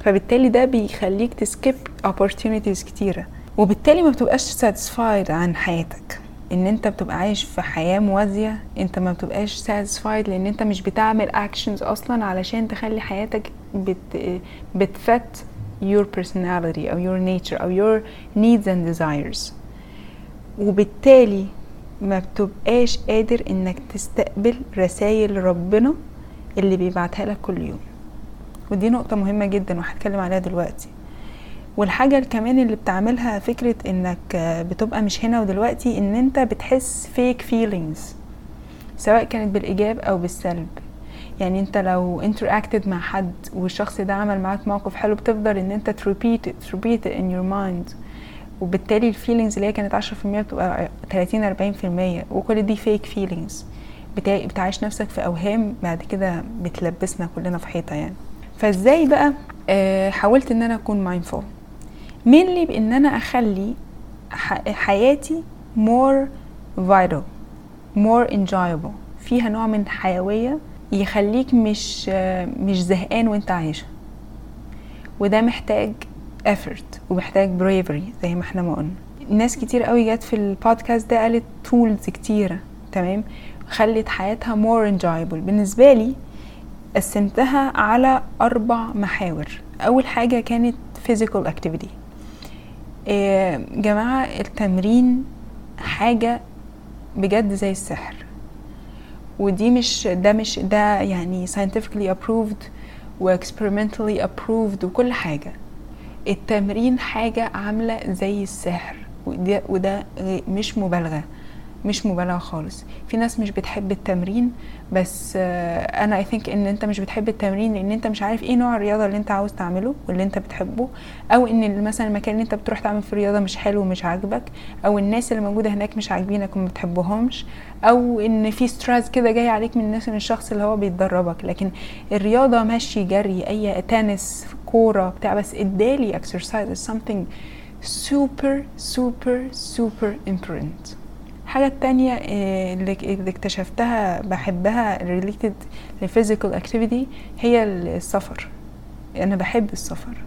فبالتالي ده بيخليك to escape opportunities كتيرة. وبالتالي ما بتبقاش satisfied عن حياتك. إن أنت بتبقى عايش في حياة موازية أنت ما بتبقاش satisfied لأن أنت مش بتعمل actions أصلا علشان تخلي حياتك بت بتفت your personality أو your nature أو your needs and desires. وبالتالي ما بتبقاش قادر إنك تستقبل رسائل ربنا اللي بيبعتها لك كل يوم. ودي نقطة مهمة جدا وهتكلم عليها دلوقتي. والحاجة كمان اللي بتعملها فكرة إنك بتبقى مش هنا ودلوقتي إن أنت بتحس fake feelings سواء كانت بالإيجاب أو بالسلب. يعني انت لو interacted مع حد والشخص ده عمل معاك موقف حلو بتفضل ان انت to repeat to repeat in your mind. وبالتالي ال feelings اللي هي كانت عشرة في المية بتبقى تلاتين أربعين في المية وكل دي fake feelings بتعيش نفسك في أوهام بعد كده بتلبسنا كلنا في حيطة يعني. فازاي بقى آه حاولت إن أنا أكون mindful mainly بإن أنا أخلي حياتي more vital more enjoyable. فيها نوع من الحيوية يخليك مش مش زهقان وانت عايشه. وده محتاج effort ومحتاج bravery زي ما إحنا ما قلنا. ناس كتير قوي جت في البودكاست ده قالت تولز كتيرة تمام؟ خلت حياتها more enjoyable. بالنسبة لي قسمتها على أربع محاور. أول حاجة كانت physical activity. إيه جماعة التمرين حاجة بجد زي السحر. ودي مش ده مش ده يعني scientifically approved و experimentally approved وكل حاجة. التمرين حاجة عاملة زي السحر وده, وده مش مبالغة. مش مبالغة خالص. في ناس مش بتحب التمرين بس أنا I think إن أنت مش بتحب التمرين لأن أنت مش عارف إيه نوع الرياضة اللي أنت عاوز تعمله واللي أنت بتحبه أو إن مثلا المكان اللي أنت بتروح تعمل فيه رياضة مش حلو ومش عاجبك أو الناس اللي موجودة هناك مش عاجبينك وما بتحبهمش أو إن في stress كده جاي عليك من الناس من الشخص اللي هو بيتدربك. لكن الرياضة ماشي جري أي تنس كورة بتاع بس a daily exercise something super super super important. الحاجة التانية آه، اللي اكتشفتها بحبها related ل physical activity هي السفر. أنا بحب السفر.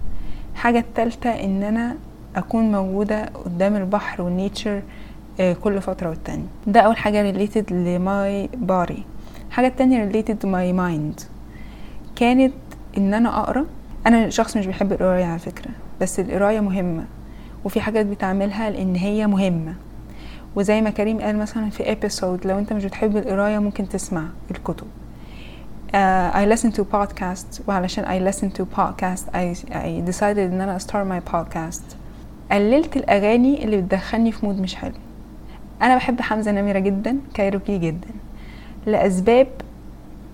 الحاجة التالتة إن أنا أكون موجودة قدام البحر وال nature آه، كل فترة والتانية. ده أول حاجة related ل my body الحاجة التانية related to my mind. كانت إن أنا أقرأ. أنا شخص مش بيحب القراية على فكرة بس القراية مهمة. وفي حاجات بتعملها لأن هي مهمة. وزي ما كريم قال مثلا في episode لو أنت مش بتحب القراية ممكن تسمع الكتب. uh, I listen to podcast وعلشان I listen to podcast I, I decided إن أنا start my podcast. قللت الأغاني اللي بتدخلني في مود مش حلو. أنا بحب حمزة نمرة جدا كايروكي جدا. لأسباب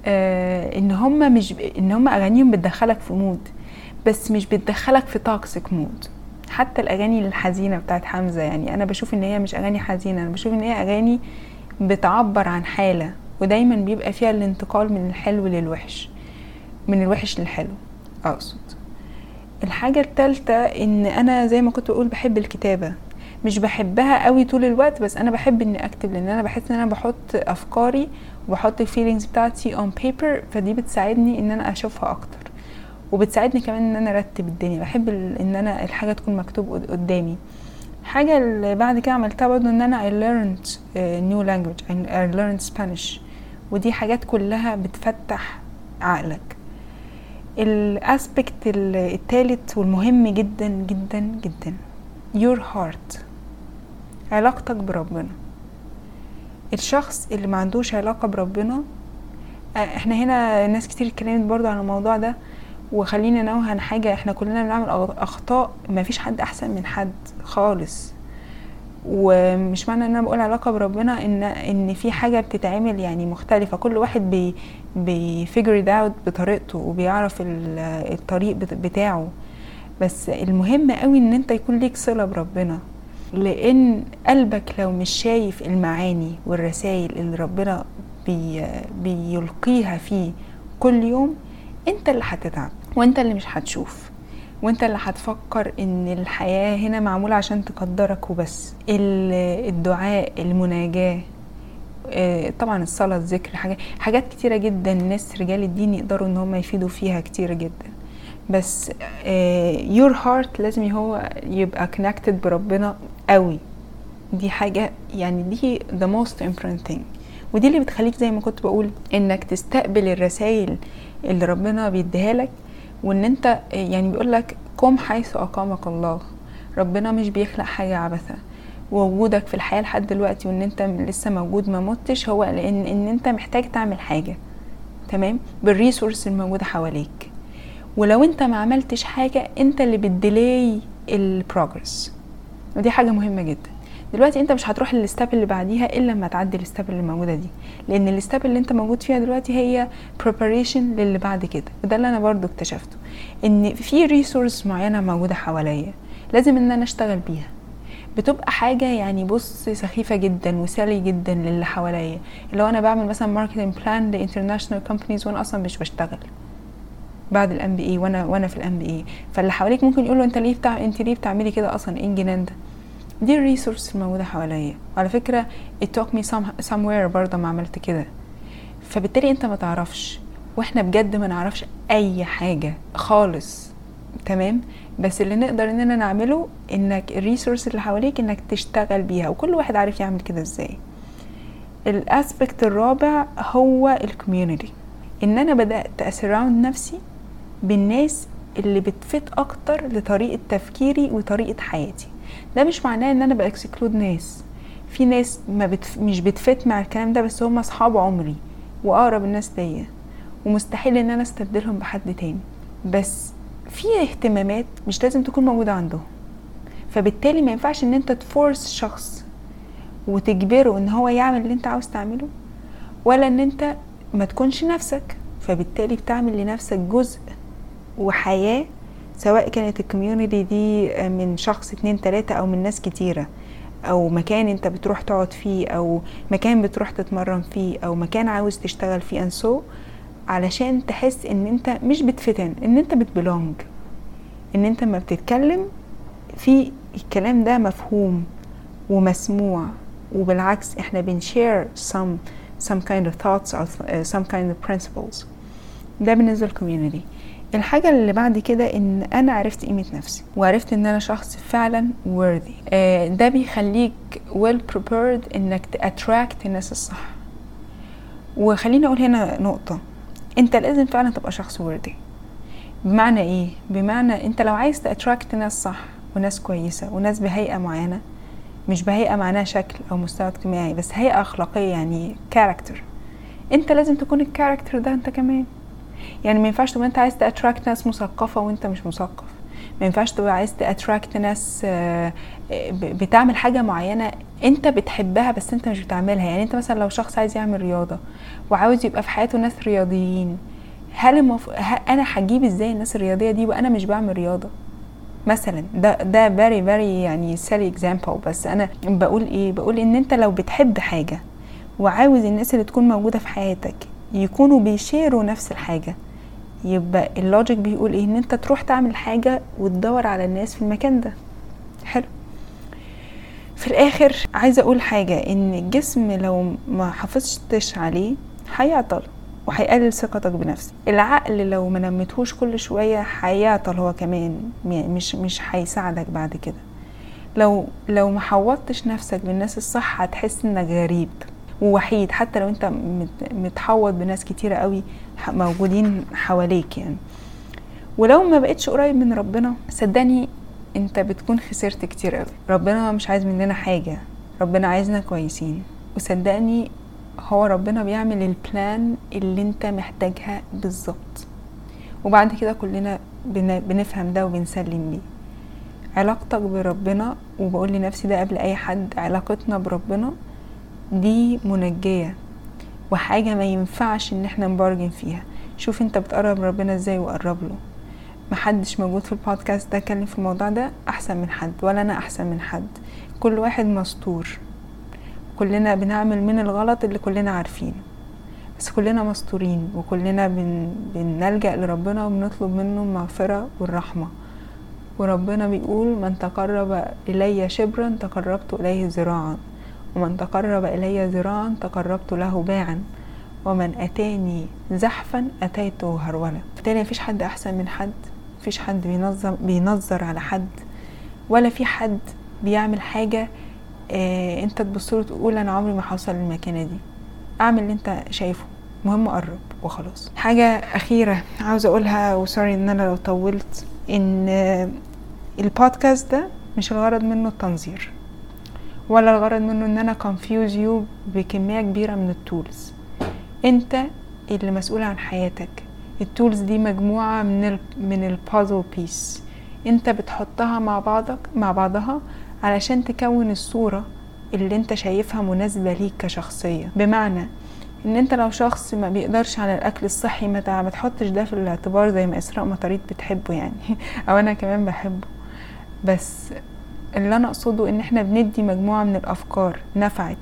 آه إن هم مش إن هم أغانيهم بتدخلك في mood بس مش بتدخلك في toxic mood حتى الأغاني الحزينة بتاعت حمزة يعني أنا بشوف إن هي مش أغاني حزينة أنا بشوف إن هي أغاني بتعبر عن حالة ودايما بيبقى فيها الانتقال من الحلو للوحش من الوحش للحلو. أقصد. الحاجة الثالثه إن أنا زي ما كنت بقول بحب الكتابة. مش بحبها قوي طول الوقت بس أنا بحب إني أكتب لأن أنا بحس إن أنا بحط أفكاري وبحط ال feelings بتاعتي on paper فدي بتساعدني إن أنا أشوفها أكتر. وبتساعدني كمان إن أنا أرتب الدنيا. بحب إن أنا الحاجة تكون مكتوب قدامي. حاجة اللي بعد كده عملتها برضه إن أنا I learned new language. I learned Spanish. ودي حاجات كلها بتفتح عقلك. ال aspect التالت والمهم جدا جدا جدا. your heart. علاقتك بربنا. الشخص اللي ما عندوش علاقة بربنا إحنا هنا ناس كتير اتكلمت برضو عن الموضوع ده. وخليني انوه عن حاجة إحنا كلنا بنعمل أخطاء ما فيش حد أحسن من حد خالص. ومش معنى إن أنا بقول علاقة بربنا ان إن في حاجة بتتعمل يعني مختلفة. كل واحد بي بي figure out بطريقته وبيعرف الطريق بتاعه. بس المهم قوي إن أنت يكون ليك صلة بربنا. لأن قلبك لو مش شايف المعاني والرسائل اللي ربنا بي بيلقيها فيه كل يوم انت اللي هتتعب وانت اللي مش هتشوف. وانت اللي هتفكر ان الحياة هنا معمولة عشان تقدرك وبس. الدعاء المناجاة طبعا الصلاة الذكر حاجات كتيرة جدا الناس رجال الدين يقدروا إن هم يفيدوا فيها كتير جدا. بس your heart لازم هو يبقى connected بربنا قوي. دي حاجة يعني دي the most important thing. ودي اللي بتخليك زي ما كنت بقول إنك تستقبل الرسائل اللي ربنا بيديها لك وإن أنت يعني بيقول لك قم حيث أقامك الله. ربنا مش بيخلق حاجة عبثة. ووجودك في الحياة لحد دلوقتي وإن أنت لسه موجود ما متش هو لأن إن أنت محتاج تعمل حاجة. تمام؟ بال resources الموجودة حواليك. ولو أنت ما عملتش حاجة أنت اللي بتديلي ال progress ودي حاجة مهمة جدا. دلوقتي انت مش هتروح لل step اللي بعديها إلا لما تعدي ال step اللي موجودة دي. لأن ال step اللي انت موجود فيها دلوقتي هي preparation للي بعد كده. وده اللي أنا برضو اكتشفته. إن في resources معينة موجودة حواليا لازم إن أنا أشتغل بيها. بتبقى حاجة يعني بص سخيفة جدا و silly جدا للي حواليا. لو أنا بعمل مثلا marketing plan ل international companies وأنا أصلا مش بشتغل. بعد ال MBA وأنا وأنا في ال MBA فاللي حواليك ممكن يقولوا أنت ليه بتاع أنت ليه بتعملي كده أصلا؟ إيه الجنان ده؟ دي ال resources الموجودة حواليا. وعلى فكرة it took me some, somewhere برضه ما عملت كده. فبالتالي انت ما تعرفش. وإحنا بجد ما نعرفش أي حاجة خالص. تمام؟ بس اللي نقدر إننا نعمله إنك ال resources اللي حواليك إنك تشتغل بيها. وكل واحد عارف يعمل كده إزاي. ال aspect الرابع هو ال community إن أنا بدأت أ surround نفسي بالناس اللي بت fit أكتر لطريقة تفكيري وطريقة حياتي. ده مش معناه إن أنا ب exclude ناس. في ناس ما بت f... مش بت fit مع الكلام ده بس هم أصحاب عمري وأقرب الناس ليا. ومستحيل إن أنا أستبدلهم بحد تاني. بس في اهتمامات مش لازم تكون موجودة عندهم. فبالتالي ما ينفعش إن أنت ت force شخص وتجبره إن هو يعمل اللي أنت عاوز تعمله ولا إن أنت ما تكونش نفسك. فبالتالي بتعمل لنفسك جزء وحياة سواء كانت ال community دي من شخص اتنين تلاتة أو من ناس كتيرة أو مكان أنت بتروح تقعد فيه أو مكان بتروح تتمرن فيه أو مكان عاوز تشتغل فيه and so علشان تحس إن أنت مش بت fit in إن أنت بت belong إن أنت ما بتتكلم في الكلام ده مفهوم ومسموع وبالعكس إحنا بن share some some kind of thoughts or some kind of principles. ده بالنسبة لل community الحاجة اللي بعد كده إن أنا عرفت قيمة نفسي وعرفت إن أنا شخص فعلا worthy. آه ده بيخليك well prepared إنك ت attract الناس الصح. وخليني أقول هنا نقطة. أنت لازم فعلا تبقى شخص worthy. بمعنى إيه؟ بمعنى أنت لو عايز ت attract ناس صح وناس كويسة وناس بهيئة معينة مش بهيئة معناها شكل أو مستوى اجتماعي بس هيئة أخلاقية يعني character أنت لازم تكون ال character ده أنت كمان. يعني ما ينفعش تبقى انت عايز ت attract ناس مثقفة وانت مش مثقف. ما ينفعش تبقى عايز تاتراكت ناس بتعمل حاجة معينة انت بتحبها بس انت مش بتعملها. يعني انت مثلا لو شخص عايز يعمل رياضة وعاوز يبقى في حياته ناس رياضيين هل المف... أنا هجيب إزاي الناس الرياضية دي وأنا مش بعمل رياضة؟ مثلا ده ده very very يعني silly example بس أنا بقول إيه؟ بقول إن أنت لو بتحب حاجة وعاوز الناس اللي تكون موجودة في حياتك يكونوا بي share وا نفس الحاجة. يبقى ال logic بيقول إيه؟ إن أنت تروح تعمل حاجة وتدور على الناس في المكان ده. حلو. في الآخر عايزة أقول حاجة إن الجسم لو ما حافظتش عليه هيعطل وهيقلل ثقتك بنفسك. العقل لو ما نمتهوش كل شوية هيعطل هو كمان مش مش هيساعدك بعد كده. لو لو ما حوطتش نفسك بالناس الصح هتحس إنك غريب. ووحيد حتى لو انت متحوط بناس كتيرة قوي موجودين حواليك يعني. ولو ما بقتش قريب من ربنا صدقني انت بتكون خسرت كتير قوي. ربنا مش عايز مننا حاجة ربنا عايزنا كويسين. وصدقني هو ربنا بيعمل البلان اللي انت محتاجها بالظبط. وبعد كده كلنا بنفهم ده وبنسلم بيه. علاقتك بربنا وبقول لنفسي ده قبل أي حد علاقتنا بربنا دي منجية وحاجة ما ينفعش إن إحنا نبارجن فيها. شوف أنت بتقرب ربنا إزاي وقرب له. محدش موجود في البودكاست ده اتكلم في الموضوع ده أحسن من حد ولا أنا أحسن من حد. كل واحد مستور. كلنا بنعمل من الغلط اللي كلنا عارفينه. بس كلنا مستورين وكلنا بن... بنلجأ لربنا وبنطلب منه المغفرة والرحمة. وربنا بيقول من تقرب إلي شبرا تقربت إليه ذراعا. ومن تقرب إلي ذراعا تقربت له باعا ومن أتاني زحفا أتيته هرولة. بالتالي مفيش حد أحسن من حد مفيش حد بينظم بينظر على حد ولا في حد بيعمل حاجة آه أنت تبصله تقول أنا عمري ما هوصل للمكانة دي. أعمل اللي أنت شايفه. مهم قرب وخلاص. حاجة أخيرة عاوزة أقولها وسوري إن أنا لو طولت إن البودكاست ده مش الغرض منه التنظير. ولا الغرض منه إن أنا confuse you بكمية كبيرة من ال tools أنت اللي مسؤول عن حياتك. ال tools دي مجموعة من ال من ال puzzle pieces أنت بتحطها مع بعضك مع بعضها علشان تكون الصورة اللي أنت شايفها مناسبة ليك كشخصية. بمعنى إن أنت لو شخص ما بيقدرش على الأكل الصحي ما تحطش ده في الاعتبار زي ما إسراء مطاريد بتحبه يعني. أو أنا كمان بحبه. بس اللي أنا أقصده إن إحنا بندي مجموعة من الأفكار نفعت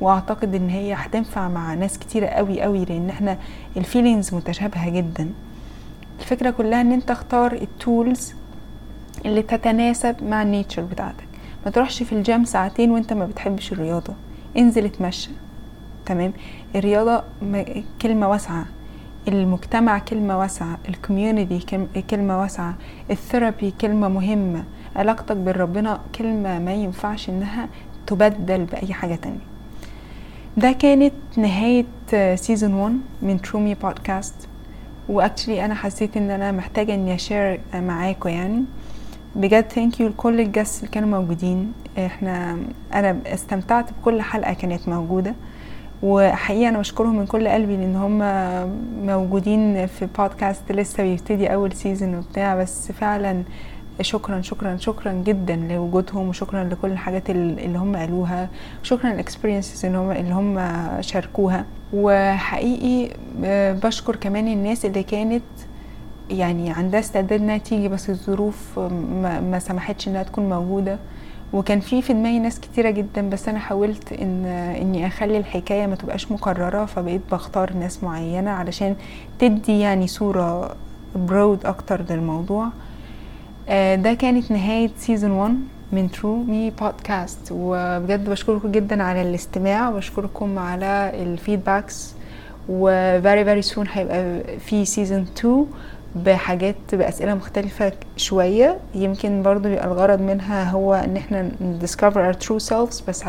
وأعتقد إن هي هتنفع مع ناس كتيرة قوي قوي لأن إحنا ال feelings متشابهة جدا. الفكرة كلها إن أنت اختار ال tools اللي تتناسب مع ال nature بتاعتك. ما تروحش في الجيم ساعتين وأنت ما بتحبش الرياضة. انزل اتمشى. تمام؟ الرياضة كلمة واسعة. المجتمع كلمة واسعة. ال community كلمة واسعة. ال therapy كلمة مهمة. علاقتك بربنا كلمة ما ينفعش إنها تبدل بأي حاجة تانية. ده كانت نهاية season 1 من True Me بودكاست و actually أنا حسيت إن أنا محتاجة إني ا share معاكم يعني. بجد thank you لكل الجس اللي كانوا موجودين. إحنا أنا استمتعت بكل حلقة كانت موجودة. وحقيقة أنا بشكرهم من كل قلبي لأن هم موجودين في بودكاست لسه بيبتدي أول season وبتاع. بس فعلا شكرا شكرا شكرا جدا لوجودهم وشكرا لكل الحاجات اللي هم قالوها. شكرا ال experiences اللي هم اللي هم شاركوها. وحقيقي بشكر كمان الناس اللي كانت يعني عندها استعداد إنها تيجي بس الظروف ما, ما سمحتش إنها تكون موجودة. وكان في في دماغي ناس كتيرة جدا بس أنا حاولت إن إني أخلي الحكاية ما تبقاش مكررة فبقيت بختار ناس معينة علشان تدي يعني صورة broad أكتر للموضوع. ده كانت نهاية season 1 من True Me بودكاست وبجد بشكركم جدا على الاستماع وبشكركم على ال feedbacks و very very soon هيبقى في season 2 بحاجات بأسئلة مختلفة شوية. يمكن برضو يبقى الغرض منها هو إن إحنا discover our true selves بس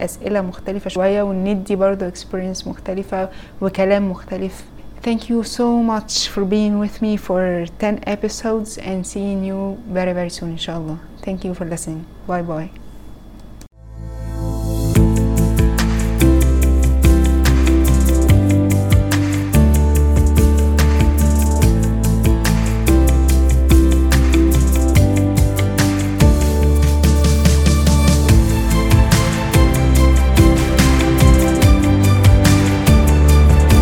أسئلة مختلفة شوية وندي برضو experience مختلفة وكلام مختلف. Thank you so much for being with me for 10 episodes and seeing you very very soon inshallah. Thank you for listening. Bye bye.